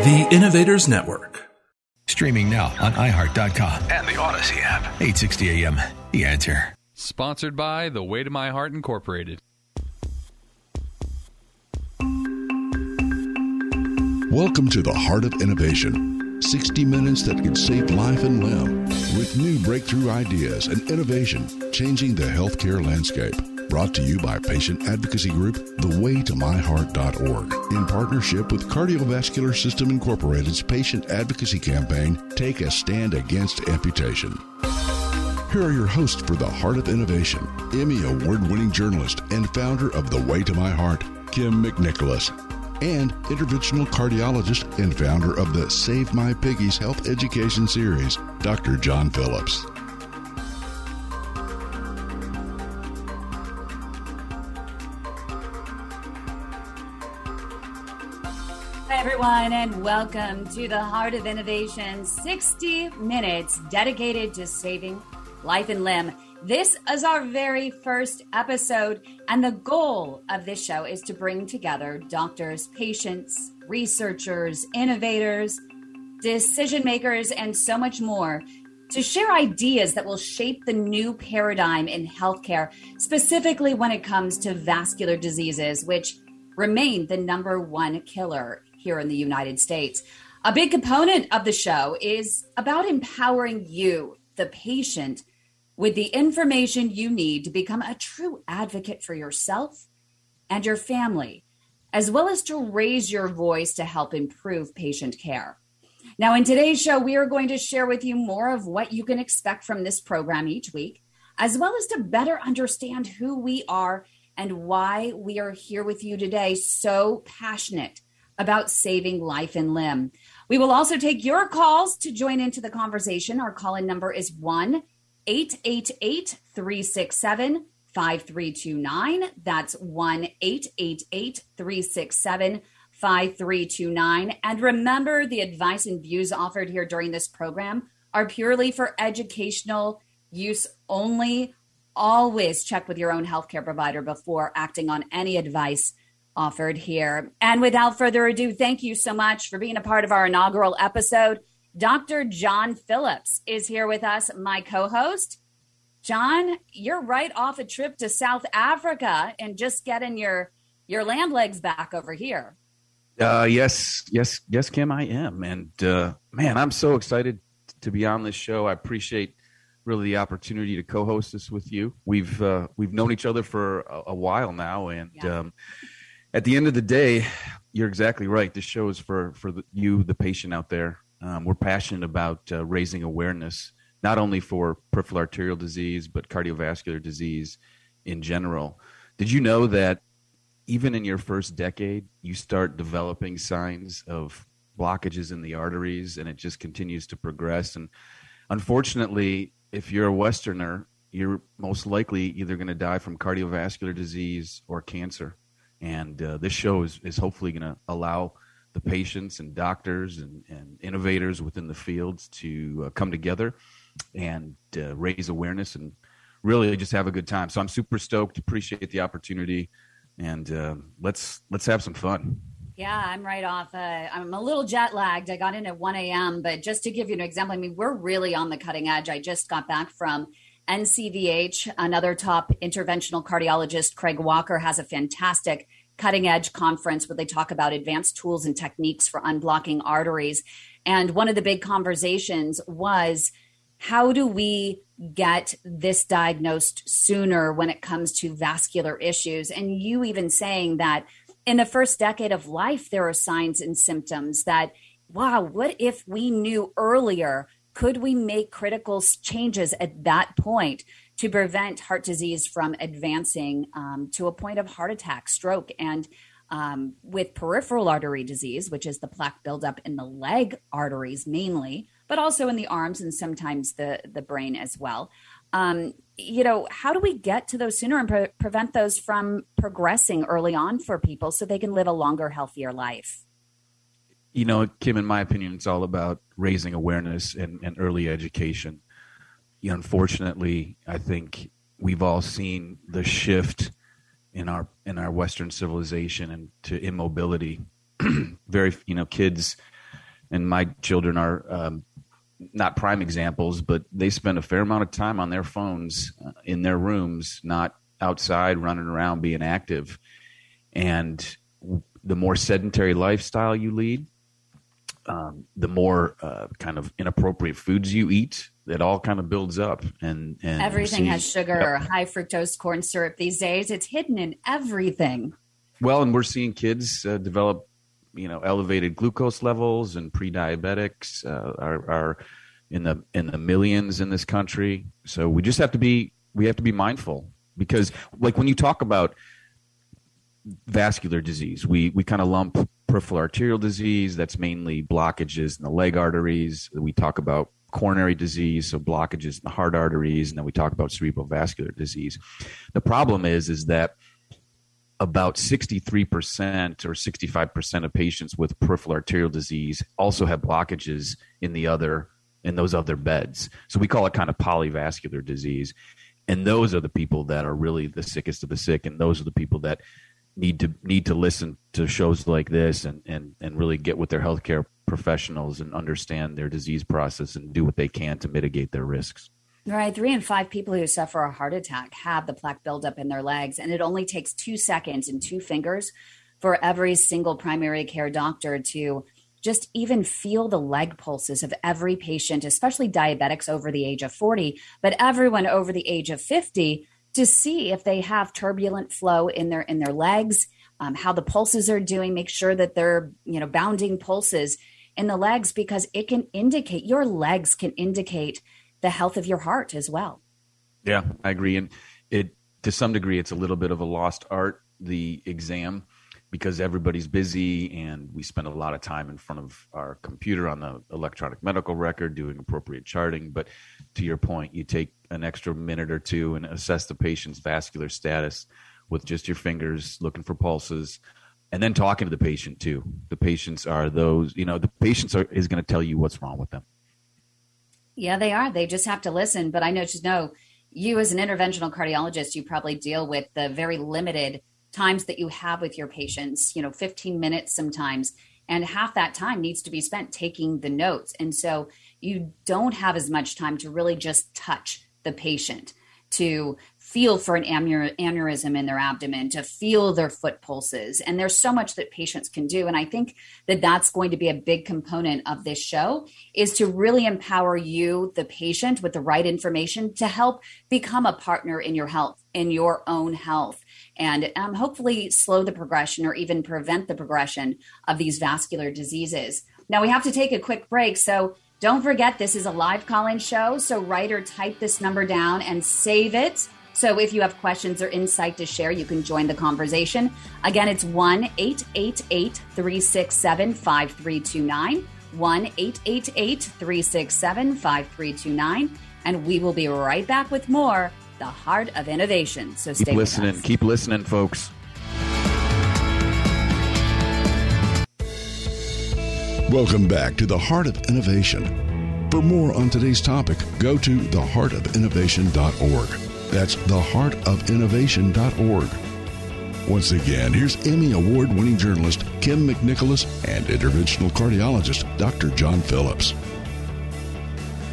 The Innovators Network. Streaming now on iHeart.com and the Odyssey app. 860 AM. The answer. Sponsored by The Way to My Heart Incorporated. Welcome to the Heart of Innovation. 60 minutes that could save life and limb with new breakthrough ideas and innovation changing the healthcare landscape. Brought to you by patient advocacy group thewaytomyheart.org in partnership with Cardiovascular System Incorporated's patient advocacy campaign Take a Stand Against Amputation. Here are your hosts for the Heart of Innovation, Emmy award winning journalist and founder of The Way to My Heart, Kym McNicholas, and interventional cardiologist and founder of the Save My Piggies Health Education Series, Dr. John Phillips. And welcome to the Heart of Innovation 60 minutes dedicated to saving life and limb. This is our very first episode, and the goal of this show is to bring together doctors, patients, researchers, innovators, decision makers, and so much more to share ideas that will shape the new paradigm in healthcare, specifically when it comes to vascular diseases, which remain the number one killer here in the United States. A big component of the show is about empowering you, the patient, with the information you need to become a true advocate for yourself and your family, as well as to raise your voice to help improve patient care. Now, in today's show, we are going to share with you more of what you can expect from this program each week, as well as to better understand who we are and why we are here with you today, so passionate about saving life and limb. We will also take your calls to join into the conversation. Our call in number is 1 888 367 5329. That's 1 888 367 5329. And remember, the advice and views offered here during this program are purely for educational use only. Always check with your own healthcare provider before acting on any advice offered here. And without further ado, thank you so much for being a part of our inaugural episode. Dr. John Phillips is here with us, my co host. John, you're right off a trip to South Africa and just getting your your land legs back over here. Uh, yes, yes, yes, Kym, I am, and uh, man, I'm so excited to be on this show. I appreciate really the opportunity to co-host this with you. We've uh, we've known each other for a, a while now, and Yeah. um, at the end of the day, you're exactly right. This show is for for the, you, the patient out there. Um, we're passionate about uh, raising awareness, not only for peripheral arterial disease, but cardiovascular disease in general. Did you know that even in your first decade, you start developing signs of blockages in the arteries, and it just continues to progress. And unfortunately, if you're a Westerner, you're most likely either going to die from cardiovascular disease or cancer. And uh, this show is, is hopefully going to allow the patients and doctors and, and innovators within the fields to uh, come together and uh, raise awareness and really just have a good time. So I'm super stoked. Appreciate the opportunity, and uh, let's let's have some fun. Yeah, I'm right off. Uh, I'm a little jet lagged. I got in at 1 a.m., but just to give you an example, I mean, we're really on the cutting edge. I just got back from NCVH, another top interventional cardiologist, Craig Walker, has a fantastic cutting edge conference where they talk about advanced tools and techniques for unblocking arteries. And one of the big conversations was how do we get this diagnosed sooner when it comes to vascular issues? And you even saying that in the first decade of life, there are signs and symptoms that, wow, what if we knew earlier? Could we make critical changes at that point to prevent heart disease from advancing um, to a point of heart attack, stroke, and um, with peripheral artery disease, which is the plaque buildup in the leg arteries mainly, but also in the arms and sometimes the the brain as well. Um, you know, how do we get to those sooner and pre- prevent those from progressing early on for people so they can live a longer, healthier life? You know, Kym, in my opinion, it's all about raising awareness and, and early education. You know, unfortunately, I think we've all seen the shift in our in our Western civilization and to immobility. Very, you know, kids and my children are um, not prime examples, but they spend a fair amount of time on their phones uh, in their rooms, not outside running around being active. And the more sedentary lifestyle you lead, um, the more uh, kind of inappropriate foods you eat, it all kind of builds up. And, and everything has sugar or high fructose corn syrup these days. It's hidden in everything. Well, and we're seeing kids uh, develop you know elevated glucose levels and pre-diabetics uh, are, are in the in the millions in this country. So we just have to be we have to be mindful because like when you talk about vascular disease, we we kind of lump peripheral arterial disease that's mainly blockages in the leg arteries. We talk about coronary disease, so blockages in the heart arteries, and then we talk about cerebral vascular disease. The problem is is that about 63% or 65% of patients with peripheral arterial disease also have blockages in the other in those other beds. So we call it kind of polyvascular disease. And those are the people that are really the sickest of the sick and those are the people that need to need to listen to shows like this and and and really get with their healthcare professionals and understand their disease process and do what they can to mitigate their risks. Right. Three in five people who suffer a heart attack have the plaque buildup in their legs. And it only takes two seconds and two fingers for every single primary care doctor to just even feel the leg pulses of every patient, especially diabetics over the age of 40, but everyone over the age of 50 to see if they have turbulent flow in their in their legs, um, how the pulses are doing, make sure that they're, you know, bounding pulses in the legs because it can indicate your legs can indicate the health of your heart as well. Yeah, I agree. And it, to some degree, it's a little bit of a lost art, the exam, because everybody's busy and we spend a lot of time in front of our computer on the electronic medical record doing appropriate charting. But to your point, you take an extra minute or two and assess the patient's vascular status with just your fingers, looking for pulses, and then talking to the patient too. The patients are those, you know, the patients are, is going to tell you what's wrong with them. Yeah, they are. They just have to listen. But I know just know you as an interventional cardiologist, you probably deal with the very limited times that you have with your patients, you know, 15 minutes sometimes. And half that time needs to be spent taking the notes. And so you don't have as much time to really just touch the patient, to feel for an aneurysm in their abdomen, to feel their foot pulses. And there's so much that patients can do. And I think that that's going to be a big component of this show is to really empower you, the patient, with the right information to help become a partner in your health, in your own health. And um, hopefully slow the progression or even prevent the progression of these vascular diseases. Now, we have to take a quick break. So don't forget, this is a live call in show. So write or type this number down and save it so if you have questions or insight to share, you can join the conversation. Again, it's 1 888 367 5329. 1 888 367 5329. And we will be right back with more The Heart of Innovation. So stay Keep listening. Keep listening, folks. Welcome back to the Heart of Innovation. For more on today's topic, go to theheartofinnovation.org. That's theheartofinnovation.org. Once again, here's Emmy Award winning journalist Kym McNicholas and interventional cardiologist Dr. John Phillips.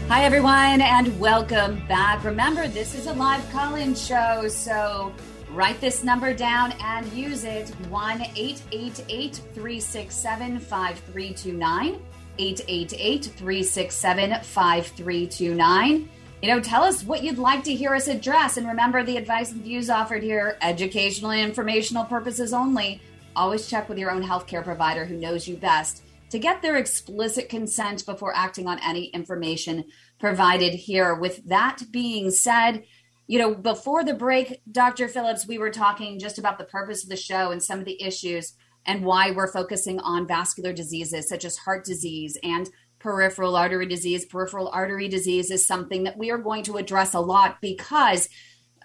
Hi, everyone, and welcome back. Remember, this is a live call in show, so write this number down and use it 1 888 367 5329. 888 367 5329. You know, tell us what you'd like to hear us address. And remember, the advice and views offered here, educational and informational purposes only. Always check with your own healthcare provider who knows you best to get their explicit consent before acting on any information provided here. With that being said, you know, before the break, Dr. Phillips, we were talking just about the purpose of the show and some of the issues and why we're focusing on vascular diseases such as heart disease and peripheral artery disease. Peripheral artery disease is something that we are going to address a lot because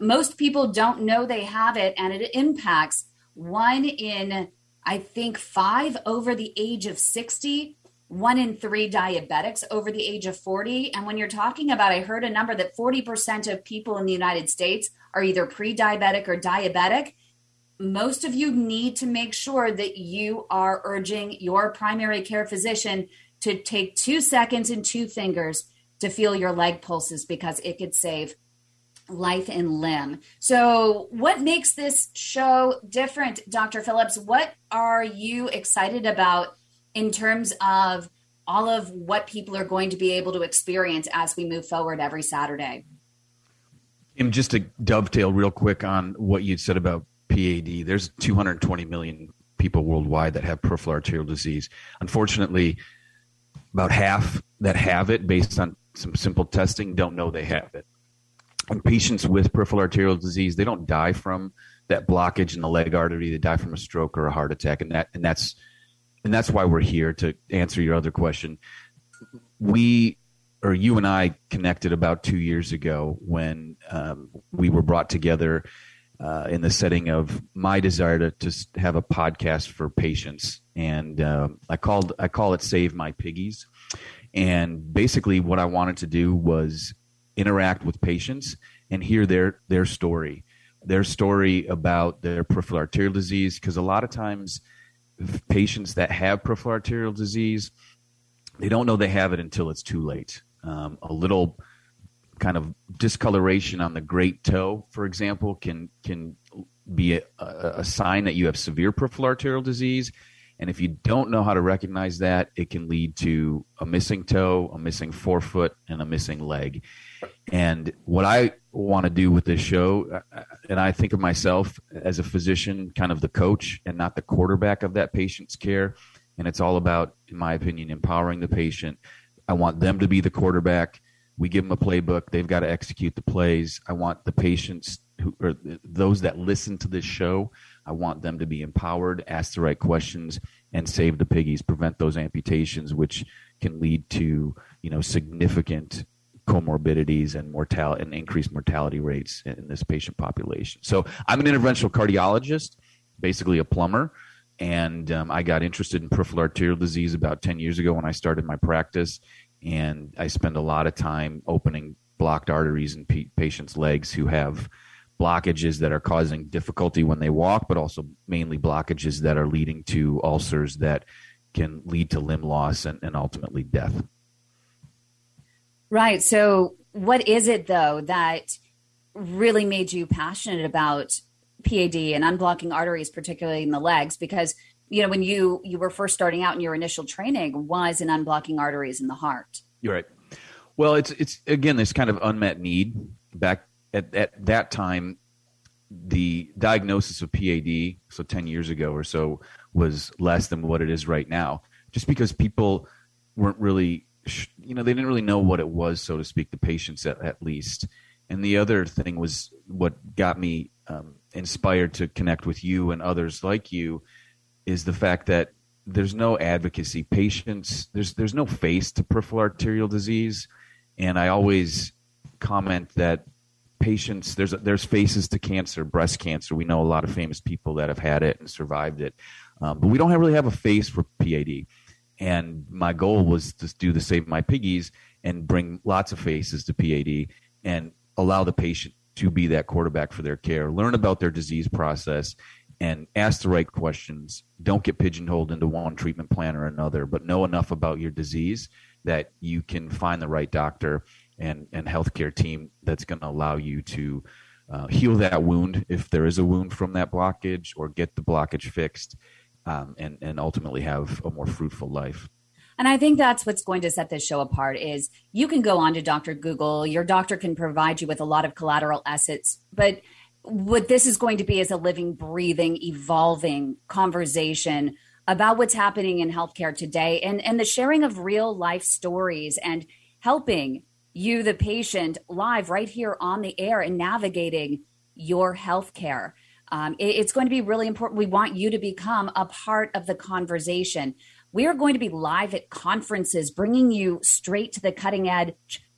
most people don't know they have it and it impacts one in, I think, five over the age of 60 one in three diabetics over the age of 40. And when you're talking about, I heard a number that 40% of people in the United States are either pre diabetic or diabetic. Most of you need to make sure that you are urging your primary care physician to take two seconds and two fingers to feel your leg pulses because it could save life and limb. So, what makes this show different, Dr. Phillips? What are you excited about in terms of all of what people are going to be able to experience as we move forward every Saturday. And just to dovetail real quick on what you said about PAD, there's 220 million people worldwide that have peripheral arterial disease. Unfortunately, about half that have it, based on some simple testing, don't know they have it. Patients with peripheral arterial disease, they don't die from that blockage in the leg artery; they die from a stroke or a heart attack, and that and that's and that's why we're here to answer your other question. We or you and I connected about two years ago when um, we were brought together uh, in the setting of my desire to, to have a podcast for patients, and uh, I called I call it Save My Piggies, and basically what I wanted to do was interact with patients and hear their their story, their story about their peripheral arterial disease, because a lot of times patients that have peripheral arterial disease, they don't know they have it until it's too late. Um, a little kind of discoloration on the great toe, for example, can can be a, a, sign that you have severe peripheral arterial disease. And if you don't know how to recognize that, it can lead to a missing toe, a missing forefoot, and a missing leg. And what I want to do with this show, uh, uh, and I think of myself as a physician, kind of the coach and not the quarterback of that patient's care. And it's all about, in my opinion, empowering the patient. I want them to be the quarterback. We give them a playbook. They've got to execute the plays. I want the patients who, or those that listen to this show, I want them to be empowered, ask the right questions, and save the piggies, prevent those amputations, which can lead to you know significant comorbidities and mortality and increased mortality rates in this patient population. So I'm an interventional cardiologist, basically a plumber, and um, I got interested in peripheral arterial disease about 10 years ago when I started my practice, and I spend a lot of time opening blocked arteries in patients' legs who have blockages that are causing difficulty when they walk, but also mainly blockages that are leading to ulcers that can lead to limb loss and, and ultimately death. Right. So, what is it though that really made you passionate about PAD and unblocking arteries, particularly in the legs? Because you know when you you were first starting out in your initial training was in unblocking arteries in the heart. You're right. Well, it's it's again this kind of unmet need. Back at at that time, the diagnosis of PAD, so ten years ago or so, was less than what it is right now. Just because people weren't really you know they didn't really know what it was so to speak the patients at, at least. And the other thing was what got me um, inspired to connect with you and others like you is the fact that there's no advocacy. Patients there's there's no face to peripheral arterial disease. And i always comment that patients there's there's faces to cancer breast cancer. We know a lot of famous people that have had it and survived it. Um, but we don't have, really have a face for pad and my goal was to do the Save My Piggies and bring lots of faces to PAD and allow the patient to be that quarterback for their care, learn about their disease process, and ask the right questions. Don't get pigeonholed into one treatment plan or another, but know enough about your disease that you can find the right doctor and, and healthcare team that's going to allow you to uh, heal that wound if there is a wound from that blockage or get the blockage fixed um, and and ultimately have a more fruitful life. And I think that's what's going to set this show apart is you can go on to Dr. Google, your doctor can provide you with a lot of collateral assets, but what this is going to be is a living, breathing, evolving conversation about what's happening in healthcare today and, and the sharing of real life stories and helping you, the patient, live right here on the air and navigating your healthcare. Um, it, it's going to be really important. We want you to become a part of the conversation. We are going to be live at conferences, bringing you straight to the cutting edge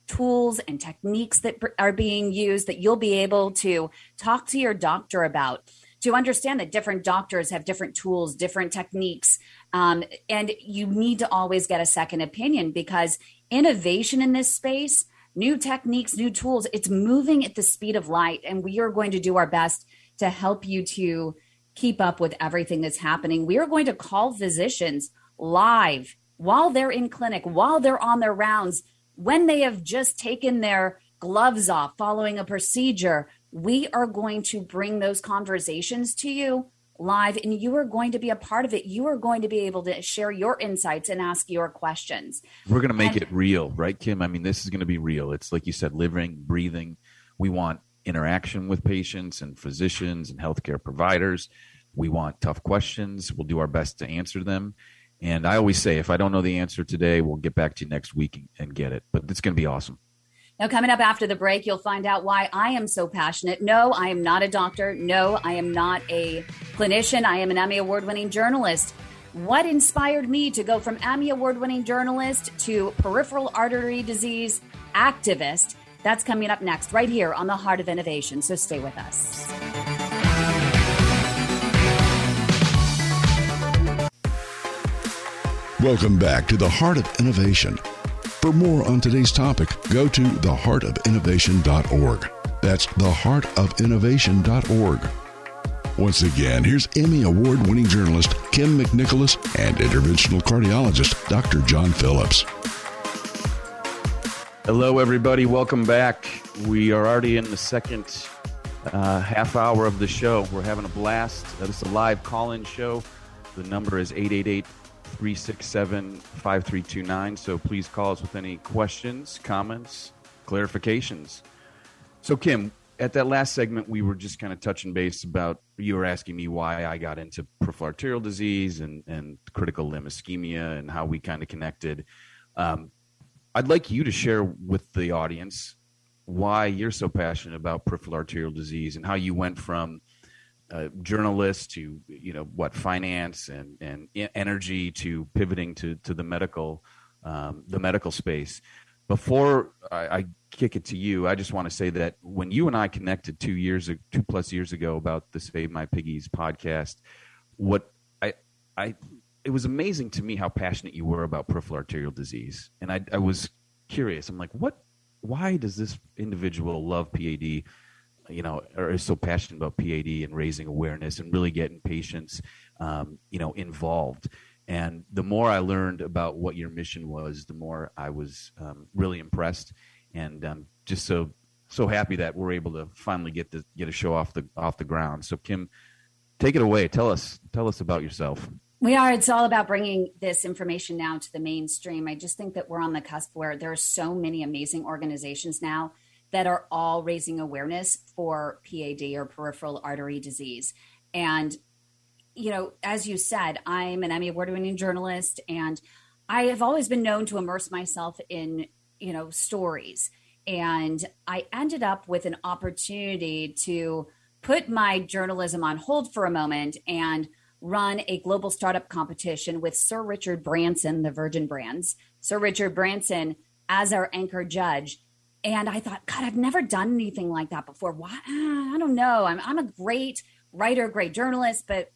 tools and techniques that are being used that you'll be able to talk to your doctor about to understand that different doctors have different tools, different techniques. Um, and you need to always get a second opinion because innovation in this space, new techniques, new tools, it's moving at the speed of light. And we are going to do our best to help you to keep up with everything that's happening. We are going to call physicians live while they're in clinic, while they're on their rounds, when they have just taken their gloves off following a procedure. We are going to bring those conversations to you live and you are going to be a part of it. You are going to be able to share your insights and ask your questions. We're going to make And- it real, right, Kym? I mean, this is going to be real. It's like you said, living, breathing. We want interaction with patients and physicians and healthcare providers. We want tough questions. We'll do our best to answer them. And I always say, if I don't know the answer today, we'll get back to you next week and- get it. But it's going to be awesome. Now, coming up after the break, you'll find out why I am so passionate. No, I am not a doctor. No, I am not a clinician. I am an Emmy Award winning journalist. What inspired me to go from Emmy Award winning journalist to peripheral artery disease activist? That's coming up next, right here on the Heart of Innovation. So stay with us. Welcome back to the Heart of Innovation. For more on today's topic, go to theheartofinnovation.org. That's theheartofinnovation.org. Once again, here's Emmy Award winning journalist Kym McNicholas and interventional cardiologist Dr. John Phillips. Hello, everybody. Welcome back. We are already in the second uh, half hour of the show. We're having a blast. Uh, this is a live call in show. The number is 888 367 5329. So please call us with any questions, comments, clarifications. So, Kym, at that last segment, we were just kind of touching base about you were asking me why I got into peripheral arterial disease and, and critical limb ischemia and how we kind of connected. Um, I'd like you to share with the audience why you're so passionate about peripheral arterial disease and how you went from journalist to you know what finance and and energy to pivoting to to the medical um, the medical space. Before I, I kick it to you, I just want to say that when you and I connected two years two plus years ago about the Save My Piggies podcast, what I I it was amazing to me how passionate you were about peripheral arterial disease, and I, I was curious. I'm like, what? Why does this individual love PAD? You know, or is so passionate about PAD and raising awareness and really getting patients, um, you know, involved. And the more I learned about what your mission was, the more I was um, really impressed, and um, just so so happy that we're able to finally get the get a show off the off the ground. So Kym, take it away. Tell us tell us about yourself. We are. It's all about bringing this information now to the mainstream. I just think that we're on the cusp where there are so many amazing organizations now that are all raising awareness for PAD or peripheral artery disease. And, you know, as you said, I'm an Emmy Award winning journalist and I have always been known to immerse myself in, you know, stories. And I ended up with an opportunity to put my journalism on hold for a moment and run a global startup competition with Sir Richard Branson, the Virgin Brands, Sir Richard Branson as our anchor judge. And I thought, God, I've never done anything like that before. Why? Ah, I don't know. I'm, I'm a great writer, great journalist, but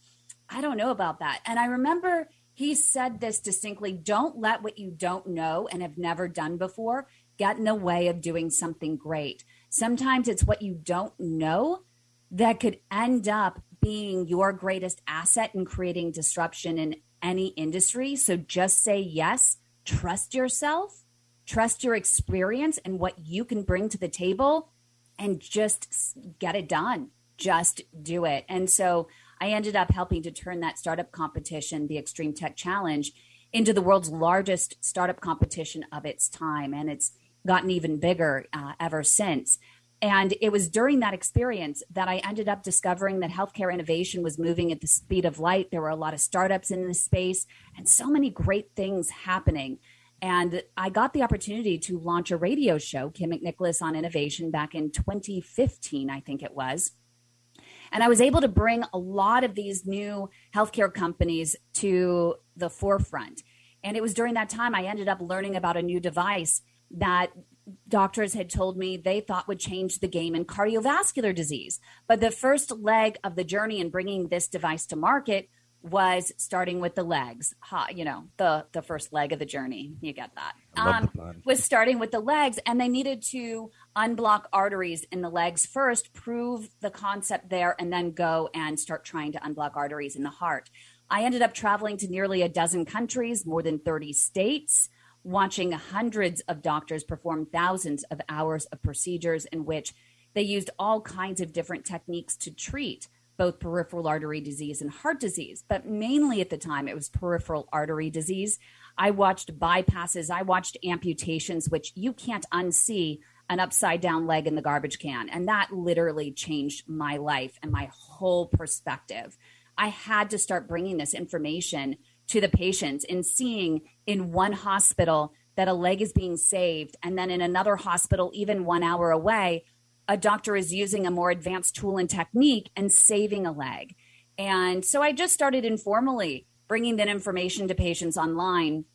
I don't know about that. And I remember he said this distinctly don't let what you don't know and have never done before get in the way of doing something great. Sometimes it's what you don't know that could end up being your greatest asset in creating disruption in any industry. So just say yes, trust yourself, trust your experience and what you can bring to the table, and just get it done. Just do it. And so I ended up helping to turn that startup competition, the Extreme Tech Challenge, into the world's largest startup competition of its time. And it's gotten even bigger uh, ever since. And it was during that experience that I ended up discovering that healthcare innovation was moving at the speed of light. There were a lot of startups in this space and so many great things happening. And I got the opportunity to launch a radio show, Kym McNicholas on Innovation, back in 2015, I think it was. And I was able to bring a lot of these new healthcare companies to the forefront. And it was during that time I ended up learning about a new device that doctors had told me they thought would change the game in cardiovascular disease. But the first leg of the journey in bringing this device to market was starting with the legs. Ha, you know, the the first leg of the journey. You get that. Um, was starting with the legs, and they needed to unblock arteries in the legs first, prove the concept there, and then go and start trying to unblock arteries in the heart. I ended up traveling to nearly a dozen countries, more than 30 states, watching hundreds of doctors perform thousands of hours of procedures in which they used all kinds of different techniques to treat both peripheral artery disease and heart disease, but mainly at the time it was peripheral artery disease. I watched bypasses, I watched amputations, which you can't unsee an upside down leg in the garbage can. And that literally changed my life and my whole perspective. I had to start bringing this information to the patients and seeing in one hospital that a leg is being saved, and then in another hospital, even one hour away, a doctor is using a more advanced tool and technique and saving a leg. And so I just started informally bringing that information to patients online.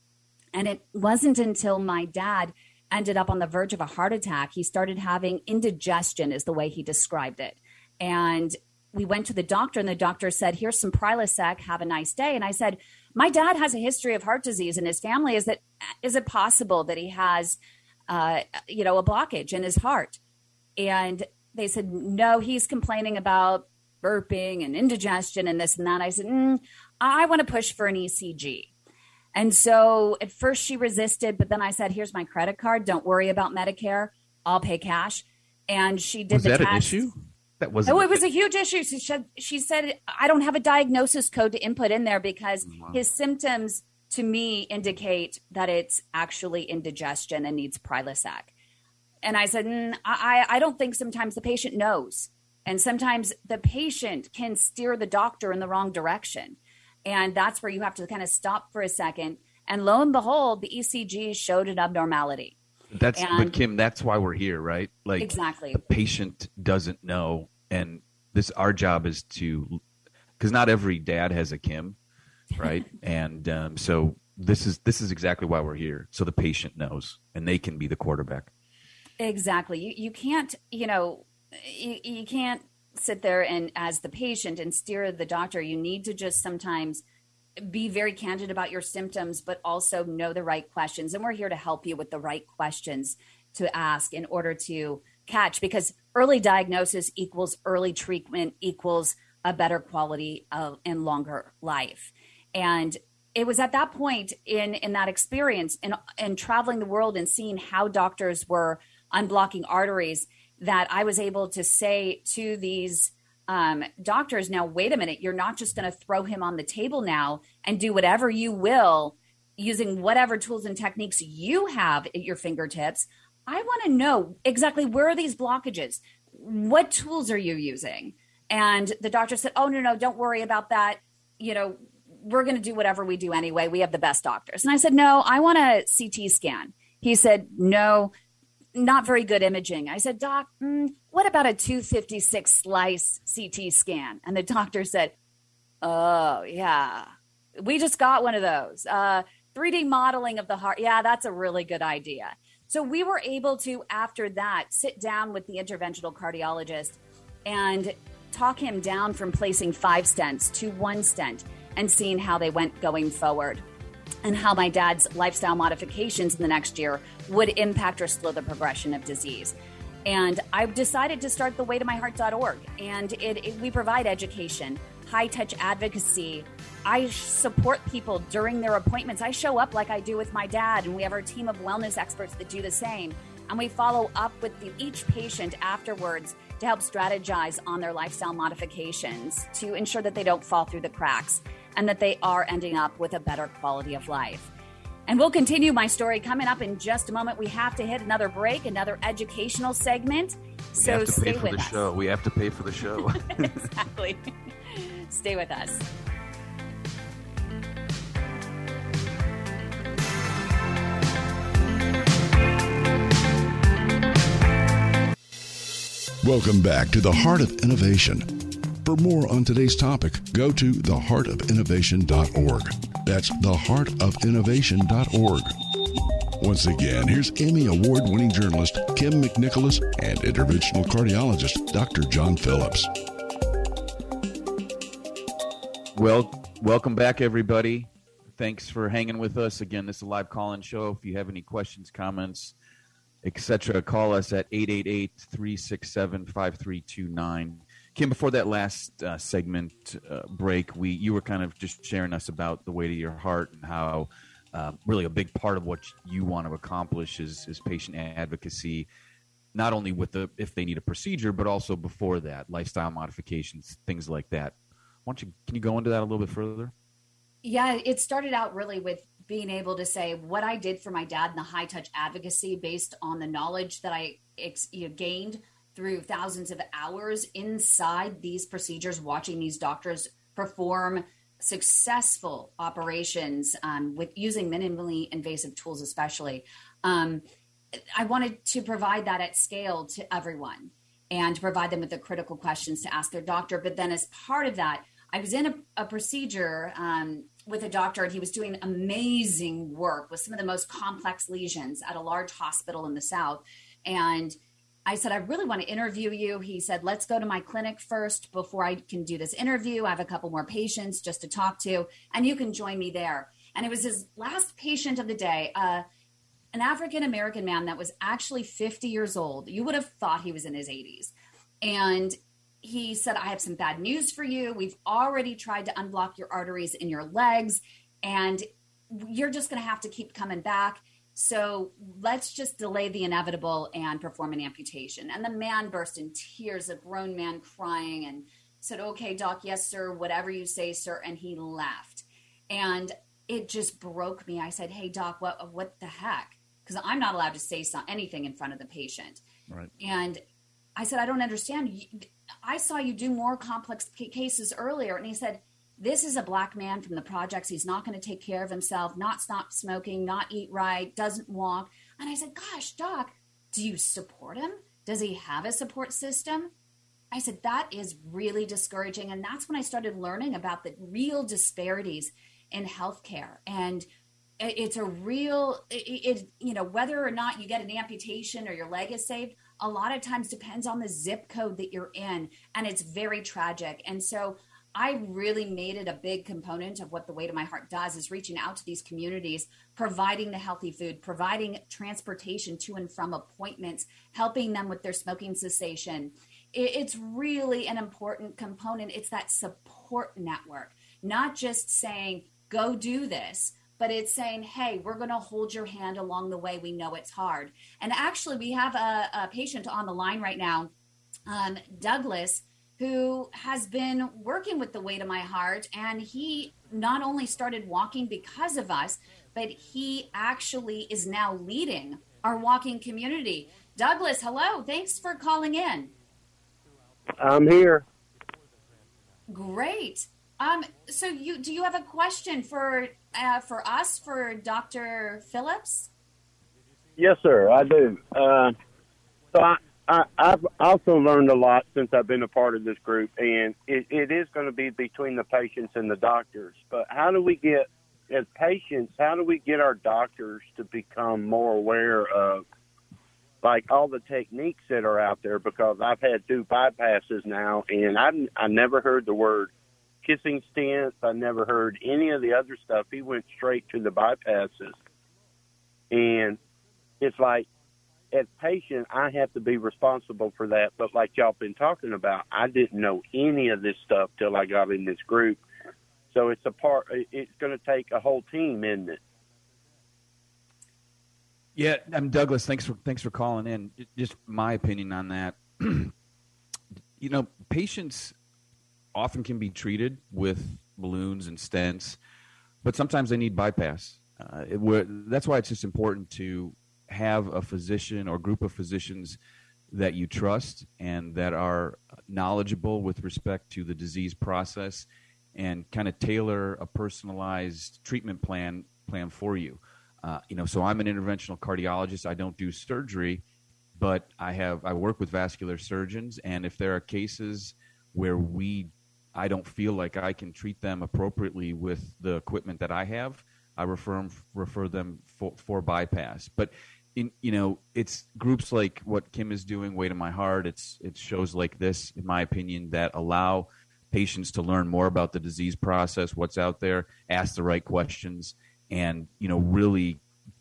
And it wasn't until my dad ended up on the verge of a heart attack, he started having indigestion, is the way he described it. And we went to the doctor, and the doctor said, Here's some Prilosec, have a nice day. And I said, My dad has a history of heart disease in his family. Is that is it possible that he has uh, you know, a blockage in his heart? And they said, No, he's complaining about burping and indigestion and this and that. I said, mm, I want to push for an ECG. And so at first she resisted, but then I said, Here's my credit card. Don't worry about Medicare. I'll pay cash. And she did Was the that test. an issue? That was Oh, it was a huge issue. She said, she said, I don't have a diagnosis code to input in there because his symptoms to me indicate that it's actually indigestion and needs Prilosec. And I said, mm, I, I don't think sometimes the patient knows. And sometimes the patient can steer the doctor in the wrong direction. And that's where you have to kind of stop for a second. And lo and behold, the ECG showed an abnormality. That's And- but Kym, that's why we're here, right? Like Exactly. the patient doesn't know, and this our job is to because not every dad has a Kym, right? and um, so this is this is exactly why we're here, so the patient knows, and they can be the quarterback. Exactly. You you can't, you know, you, you can't sit there and as the patient and steer the doctor. You need to just sometimes be very candid about your symptoms, but also know the right questions. And we're here to help you with the right questions to ask in order to catch because early diagnosis equals early treatment equals a better quality of and longer life. And it was at that point in in that experience and and traveling the world and seeing how doctors were unblocking arteries that I was able to say to these um, doctors, now wait a minute, you're not just going to throw him on the table now and do whatever you will using whatever tools and techniques you have at your fingertips. I want to know exactly where are these blockages? What tools are you using? And the doctor said, Oh, no, no, don't worry about that. You know, we're going to do whatever we do anyway. We have the best doctors. And I said, No, I want a CT scan. He said, No, not very good imaging. I said, Doc, mm, what about a 256 slice CT scan? And the doctor said, Oh, yeah, we just got one of those. Uh, 3D modeling of the heart. Yeah, that's a really good idea. So we were able to, after that, sit down with the interventional cardiologist and talk him down from placing five stents to one stent and seeing how they went going forward and how my dad's lifestyle modifications in the next year would impact or slow the progression of disease. And I decided to start the waytomyheart.org. And it, it, we provide education, high touch advocacy. I support people during their appointments. I show up like I do with my dad, and we have our team of wellness experts that do the same. And we follow up with the, each patient afterwards to help strategize on their lifestyle modifications to ensure that they don't fall through the cracks and that they are ending up with a better quality of life. And we'll continue my story coming up in just a moment. We have to hit another break, another educational segment. We So stay with us. show. We have to pay for the show. exactly. Stay with us. Welcome back to the Heart of Innovation. For more on today's topic, go to theheartofinnovation.org. That's theheartofinnovation.org. Once again, here's Emmy Award winning journalist Kym McNicholas and interventional cardiologist Dr. John Phillips. Well, welcome back, everybody. Thanks for hanging with us. Again, this is a live call in show. If you have any questions, comments, etc., call us at 888 367 5329. Kim, before that last uh, segment uh, break, we you were kind of just sharing us about the Way to Your Heart and how uh, really a big part of what you want to accomplish is, is patient advocacy, not only with the if they need a procedure, but also before that, lifestyle modifications, things like that. Why don't you can you go into that a little bit further? Yeah, it started out really with being able to say what I did for my dad in the high touch advocacy based on the knowledge that I ex- you know, gained through thousands of hours inside these procedures, watching these doctors perform successful operations um, with using minimally invasive tools, especially. Um, I wanted to provide that at scale to everyone and to provide them with the critical questions to ask their doctor. But then, as part of that, I was in a, a procedure um, with a doctor, and he was doing amazing work with some of the most complex lesions at a large hospital in the South. And I said, I really want to interview you. He said, let's go to my clinic first before I can do this interview. I have a couple more patients just to talk to, and you can join me there. And it was his last patient of the day, uh, an African American man that was actually 50 years old. You would have thought he was in his 80s. And he said, I have some bad news for you. We've already tried to unblock your arteries in your legs, and you're just going to have to keep coming back so let's just delay the inevitable and perform an amputation. And the man burst in tears, a grown man crying, and said, Okay, doc, yes, sir, whatever you say, sir. And he left. And it just broke me. I said, Hey, doc, what, what the heck? Because I'm not allowed to say anything in front of the patient. Right. And I said, I don't understand. I saw you do more complex cases earlier. And he said, this is a black man from the projects. He's not going to take care of himself, not stop smoking, not eat right, doesn't walk. And I said, Gosh, doc, do you support him? Does he have a support system? I said, That is really discouraging. And that's when I started learning about the real disparities in healthcare. And it's a real, it, it, you know, whether or not you get an amputation or your leg is saved, a lot of times depends on the zip code that you're in. And it's very tragic. And so I really made it a big component of what the Way to My Heart does is reaching out to these communities, providing the healthy food, providing transportation to and from appointments, helping them with their smoking cessation. It's really an important component. It's that support network, not just saying, go do this, but it's saying, hey, we're going to hold your hand along the way. We know it's hard. And actually, we have a, a patient on the line right now, um, Douglas who has been working with the Way to My Heart. And he not only started walking because of us, but he actually is now leading our walking community. Douglas, hello. Thanks for calling in. I'm here. Great. Um, so you do you have a question for uh, for us for Dr. Phillips? Yes, sir. I do. Uh, so I, I, I've also learned a lot since I've been a part of this group, and it, it is going to be between the patients and the doctors. But how do we get, as patients, how do we get our doctors to become more aware of, like all the techniques that are out there? Because I've had two bypasses now, and I've I never heard the word kissing stents. I never heard any of the other stuff. He went straight to the bypasses, and it's like as patient, I have to be responsible for that. But like y'all been talking about, I didn't know any of this stuff till I got in this group. So it's a part. It's going to take a whole team, isn't it? Yeah, I'm Douglas. Thanks for thanks for calling in. Just my opinion on that. you know, patients often can be treated with balloons and stents, but sometimes they need bypass. Uh, it, that's why it's just important to have a physician or group of physicians that you trust and that are knowledgeable with respect to the disease process and kind of tailor a personalized treatment plan plan for you. Uh, you know, so I'm an interventional cardiologist. I don't do surgery, but I have I work with vascular surgeons, and if there are cases where we I don't feel like I can treat them appropriately with the equipment that I have, I refer them refer them for, for bypass. But in you know, it's groups like what Kym is doing, Way to My Heart. It's it's shows like this, in my opinion, that allow patients to learn more about the disease process, what's out there, ask the right questions, and you know, really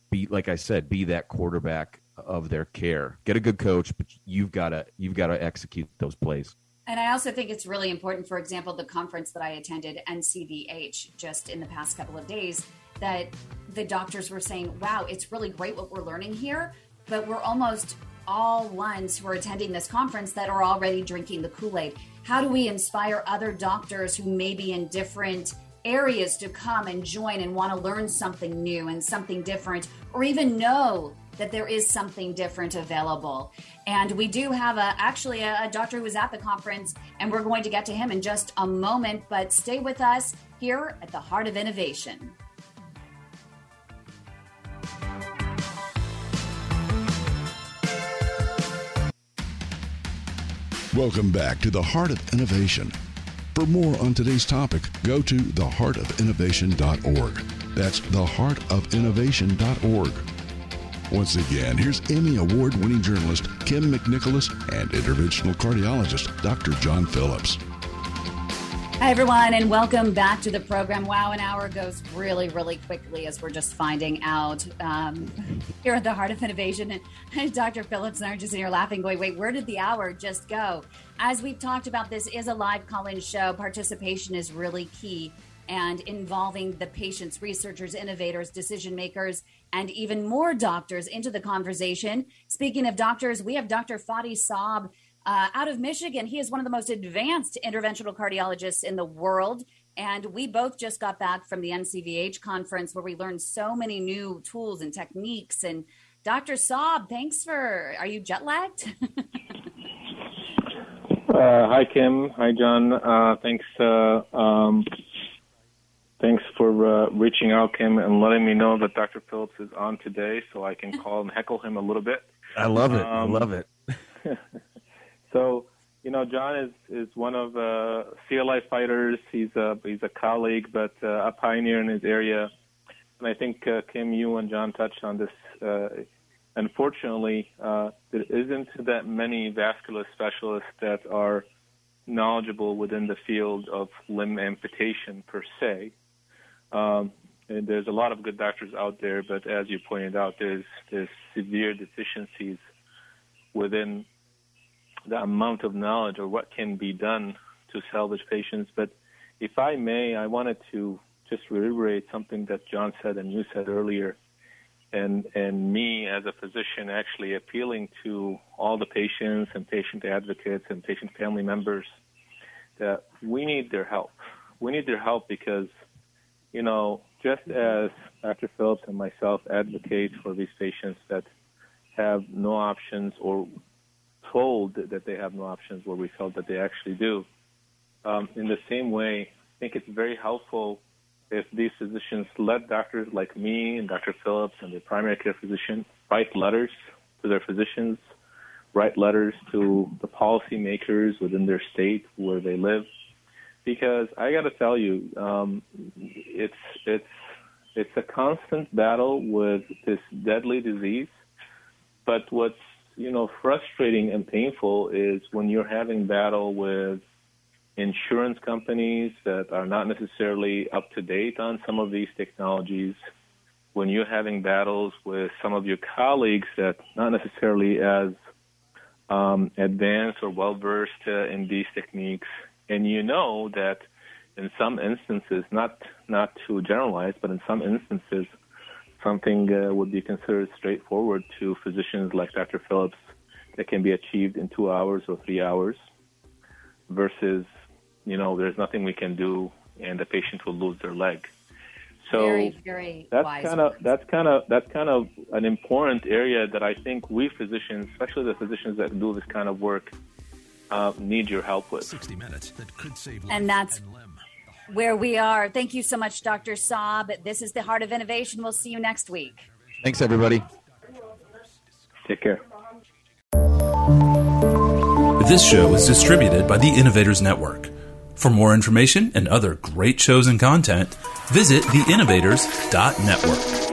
be like I said, be that quarterback of their care. Get a good coach, but you've got to you've got to execute those plays. And I also think it's really important, for example, the conference that I attended, NCVH, just in the past couple of days, that the doctors were saying, wow, it's really great what we're learning here, but we're almost all ones who are attending this conference that are already drinking the Kool Aid. How do we inspire other doctors who may be in different areas to come and join and want to learn something new and something different, or even know that there is something different available. And we do have a actually a, a, doctor who was at the conference, and we're going to get to him in just a moment. But stay with us here at the Heart of Innovation. Welcome back to the Heart of Innovation. For more on today's topic, go to theheartofinnovation.org. That's theheartofinnovation.org. Once again, here's Emmy Award winning journalist Kym McNicholas and interventional cardiologist Dr. John Phillips. Hi, everyone, and welcome back to the program. Wow, an hour goes really, really quickly as we're just finding out um, here at the Heart of Innovation. And Dr. Phillips and I are just in here laughing, going, wait, where did the hour just go? As we've talked about, this is a live call in show. Participation is really key and involving the patients, researchers, innovators, decision makers, and even more doctors into the conversation. Speaking of doctors, we have Dr. Fadi Saab uh, out of Michigan. He is one of the most advanced interventional cardiologists in the world. And we both just got back from the NCVH conference where we learned so many new tools and techniques. And Dr. Saab, thanks for, are you jet lagged? uh, hi, Kym. Hi, John. Uh, thanks. Uh, um, thanks for uh, reaching out, Kym, and letting me know that Dr. Phillips is on today so I can call and heckle him a little bit. I love it. Um, I love it. So, you know, John is is one of uh, CLI fighters. He's a he's a colleague, but uh, a pioneer in his area. And I think uh, Kym, you and John touched on this. Uh, unfortunately, uh, there isn't that many vascular specialists that are knowledgeable within the field of limb amputation per se. Um, and there's a lot of good doctors out there, but as you pointed out, there's there's severe deficiencies within the amount of knowledge or what can be done to salvage patients. But if I may, I wanted to just reiterate something that John said and you said earlier, and and me as a physician actually appealing to all the patients and patient advocates and patient family members that we need their help. We need their help because, you know, just as Dr. Phillips and myself advocate for these patients that have no options or told that they have no options where we felt that they actually do. Um, in the same way, I think it's very helpful if these physicians let doctors like me and Dr. Phillips and their primary care physician write letters to their physicians, write letters to the policymakers within their state where they live. Because I got to tell you, um, it's it's it's a constant battle with this deadly disease. But what's you know frustrating and painful is when you're having battle with insurance companies that are not necessarily up to date on some of these technologies when you're having battles with some of your colleagues that not necessarily as um, advanced or well versed uh, in these techniques, and you know that in some instances, not not to generalize, but in some instances, something uh, would be considered straightforward to physicians like Dr. Phillips that can be achieved in two hours or three hours versus, you know, there's nothing we can do and the patient will lose their leg. So very, very that's kind of that's kind of that's kind of an important area that I think we physicians, especially the physicians that do this kind of work, uh, need your help with. 60 minutes that could save and that's and where we are. Thank you so much, Dr. Saab. This is the Heart of Innovation. We'll see you next week. Thanks, everybody. Take care. This show is distributed by the Innovators Network. For more information and other great shows and content, visit theinnovators.network.